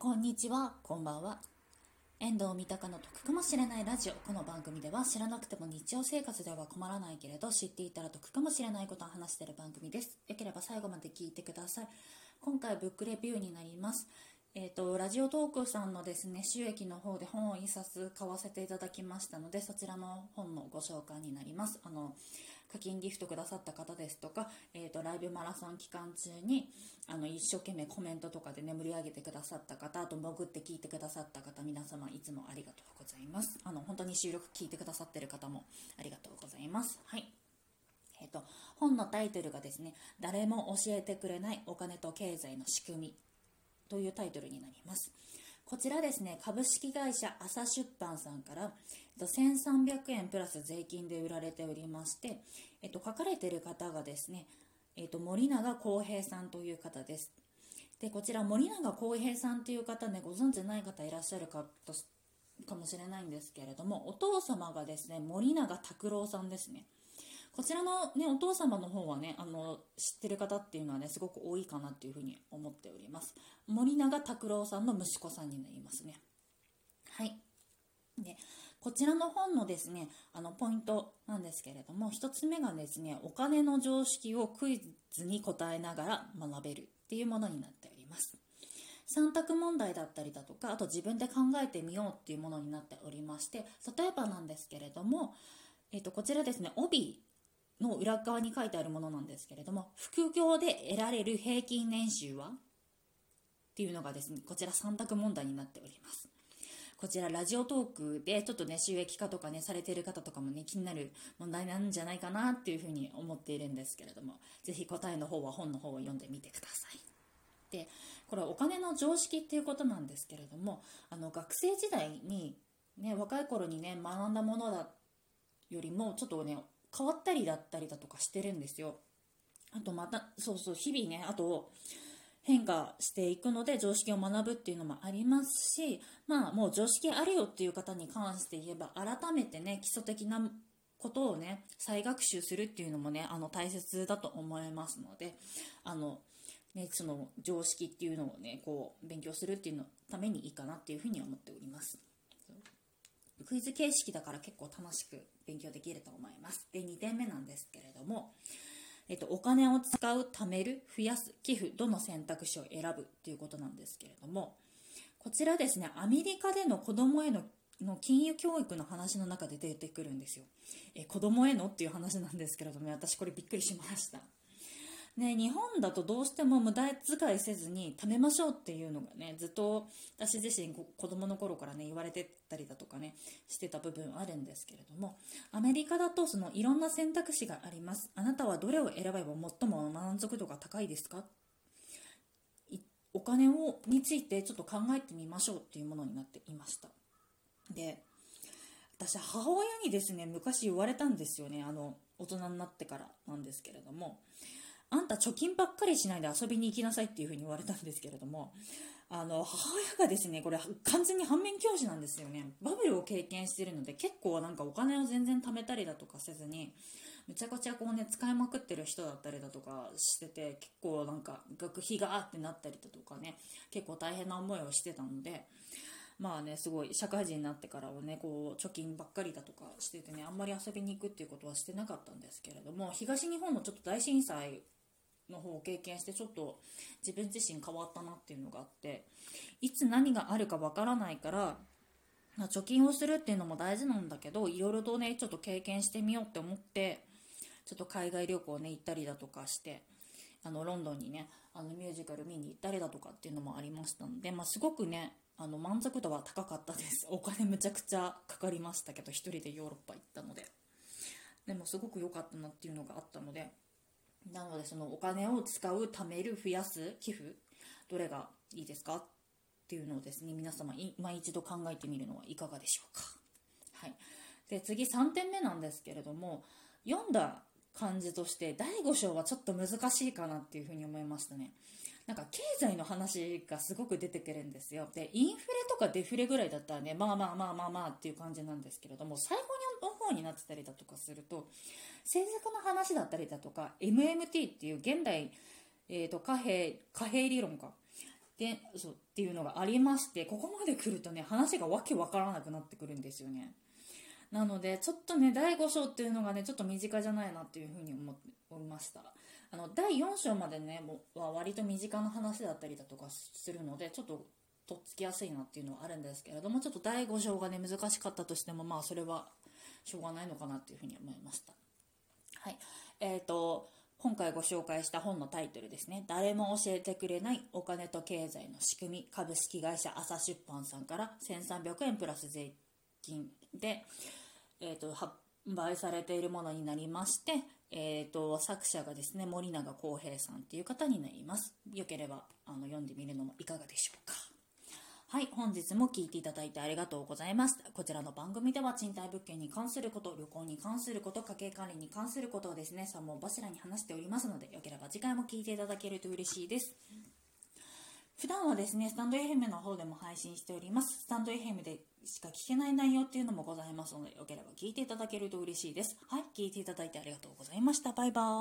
こんにちは、こんばんは。遠藤三鷹の得かもしれないラジオ。この番組では知らなくても日常生活では困らないけれど、知っていたら得かもしれないことを話している番組です。よければ最後まで聞いてください。今回ブックレビューになります。えっ、ー、と、ラジオトークさんのですね、収益の方で本を印刷買わせていただきましたので、そちらの本のご紹介になります。あの、課金ギフトくださった方ですとか、えっ、ー、と、ライブマラソン期間中に、あの、一生懸命コメントとかでね、盛り上げてくださった方、あと、潜って聞いてくださった方、皆様いつもありがとうございます。あの、本当に収録聞いてくださってる方もありがとうございます。はい。えっ、と、本のタイトルがですね、誰も教えてくれないお金と経済の仕組みというタイトルになります。こちらですね、株式会社朝出版さんから、1300円プラス税金で売られておりまして、えっと、書かれている方がですね、えっと、森永康平さんという方です。で、こちら森永康平さんという方ね、ご存知ない方いらっしゃるかとかもしれないんですけれども、お父様がですね、森永拓郎さんですね。こちらの、ね、お父様の方はねあの知ってる方っていうのはねすごく多いかなっていうふうに思っております。森永拓郎さんの息子さんになりますね。はい。でこちらの本のですねあのポイントなんですけれども1つ目がですねお金の常識をクイズに答えながら学べるっていうものになっております。3択問題だったりだとかあと自分で考えてみようっていうものになっておりまして例えばなんですけれども、えー、とこちらですね帯の裏側に書いてあるものなんですけれども、副業で得られる平均年収は？っていうのがですね、こちら3択問題になっております。こちらラジオトークでちょっとね、収益化とかね、されてる方とかもね、気になる問題なんじゃないかなっていうふうに思っているんですけれども、ぜひ答えの方は本の方を読んでみてください。で、これはお金の常識っていうことなんですけれども、あの、学生時代にね、若い頃にね、学んだものだよりも、ちょっとね、変わったりだったりだとかしてるんですよ。あとまた、そうそう、日々ね、あと、変化していくので常識を学ぶっていうのもありますし、まあもう常識あるよっていう方に関して言えば改めてね、基礎的なことをね、再学習するっていうのもね、あの大切だと思いますので、あの、ね、その常識っていうのをね、こう勉強するっていうのためにいいかなっていうふうに思っております。クイズ形式だから結構楽しく勉強できると思います。で、2点目なんですけれども、えっと、お金を使う、貯める、増やす、寄付、どの選択肢を選ぶっていうことなんですけれども、こちらですね、アメリカでの子供へのの金融教育の話の中で出てくるんですよ。え子供へのっていう話なんですけれども、私これびっくりしました。ね、日本だとどうしても無駄遣いせずに貯めましょうっていうのがね、ずっと私自身子供の頃からね、言われてたりだとかね、してた部分あるんですけれども、アメリカだとそのいろんな選択肢があります。あなたはどれを選べば最も満足度が高いですか？お金をについてちょっと考えてみましょうっていうものになっていました。で、私母親にですね、昔言われたんですよね、あの、大人になってからなんですけれども、あんた貯金ばっかりしないで遊びに行きなさいっていうふうに言われたんですけれども、あの、母親がですね、これ完全に反面教師なんですよね。バブルを経験してるので、結構なんかお金を全然貯めたりだとかせずに、めちゃくちゃこうね、使いまくってる人だったりだとかしてて、結構なんか学費がーってなったりだとかね、結構大変な思いをしてたので、まあね、すごい社会人になってからはね、こう、貯金ばっかりだとかしててね、あんまり遊びに行くっていうことはしてなかったんですけれども、東日本のちょっと大震災の方を経験してちょっと自分自身変わったなっていうのがあっていつ何があるかわからないから貯金をするっていうのも大事なんだけどいろいろとねちょっと経験してみようって思ってちょっと海外旅行ね行ったりだとかしてあのロンドンにねあのミュージカル見に行ったりだとかっていうのもありましたので、まあ、すごくねあの満足度は高かったです。お金むちゃくちゃかかりましたけど1人でヨーロッパ行ったので。でもすごく良かったなっていうのがあったのでなのでそのお金を使う、貯める、増やす、寄付、どれがいいですかっていうのをですね、皆様今一度考えてみるのはいかがでしょうか。はい。で、次3点目なんですけれども、読んだ感じとして第5章はちょっと難しいかなっていうふうに思いましたね。なんか経済の話がすごく出てくるんですよ。で、インフレとかデフレぐらいだったらね、まあまあまあまあまあっていう感じなんですけれども、最後にの方になってたりだとかすると、政策の話だったりだとか、MMT っていう現代、えーと、貨幣、貨幣理論か。でそうっていうのがありましてここまで来るとね話がわけわからなくなってくるんですよねなのでちょっとね第5章っていうのがねちょっと身近じゃないなっていうふうに思いましたあの第4章までねもは割と身近な話だったりだとかするのでちょっととっつきやすいなっていうのはあるんですけれどもちょっと第5章がね難しかったとしてもまあそれはしょうがないのかなっていうふうに思いました。はい。えーと今回ご紹介した本のタイトルですね。誰も教えてくれないお金と経済の仕組み。株式会社朝出版さんから1300円プラス税金で、えーと、販売されているものになりまして、えーと、作者がですね森永康平さんっていう方になります。よければあの読んでみるのもいかがでしょうか。はい、本日も聞いていただいてありがとうございます。こちらの番組では賃貸物件に関すること、旅行に関すること、家計管理に関することをですね、3本柱に話しておりますので、よければ次回も聞いていただけると嬉しいです。普段はですね、スタンド FM の方でも配信しております。スタンド FM でしか聞けない内容っていうのもございますので、よければ聞いていただけると嬉しいです。はい、聞いていただいてありがとうございました。バイバーイ。